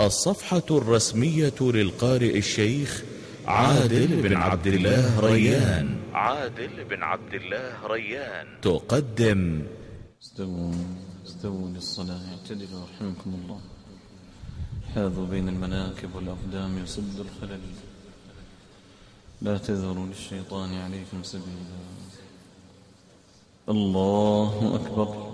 الصفحة الرسمية للقارئ الشيخ عادل بن عبد الله ريان. عادل بن عبد الله ريان. تقدم. استووا استووا للصلاة اعتدلوا رحمكم الله. حاذوا بين المناكب والأقدام يسد الخلل. لا تذروا للشيطان عليكم سبيلا. الله أكبر.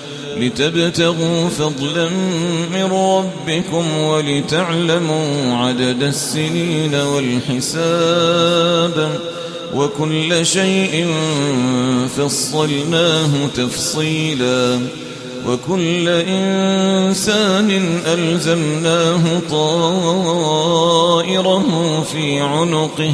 لتبتغوا فضلا من ربكم ولتعلموا عدد السنين والحساب وكل شيء فصلناه تفصيلا وكل إنسان ألزمناه طائره في عنقه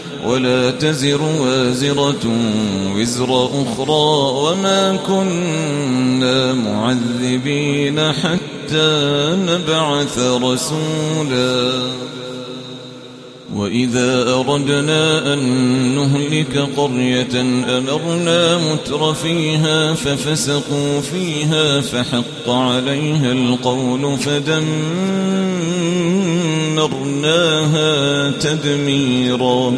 ولا تزر وازرة وزر أخرى وما كنا معذبين حتى نبعث رسولا. وإذا أردنا أن نهلك قرية أمرنا متر فيها ففسقوا فيها فحق عليها القول فدمرناها تدميرا.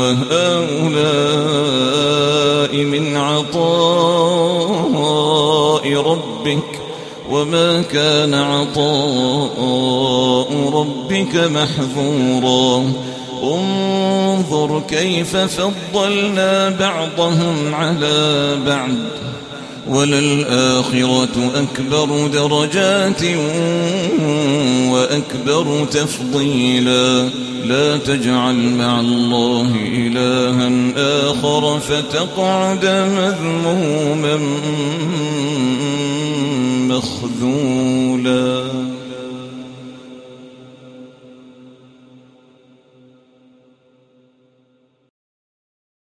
وهؤلاء من عطاء ربك وما كان عطاء ربك محظورا. انظر كيف فضلنا بعضهم على بعض. وللآخرة أكبر درجات وأكبر تفضيلا. لا تجعل مع الله إلها آخر فتقعد مذموما مخذولا.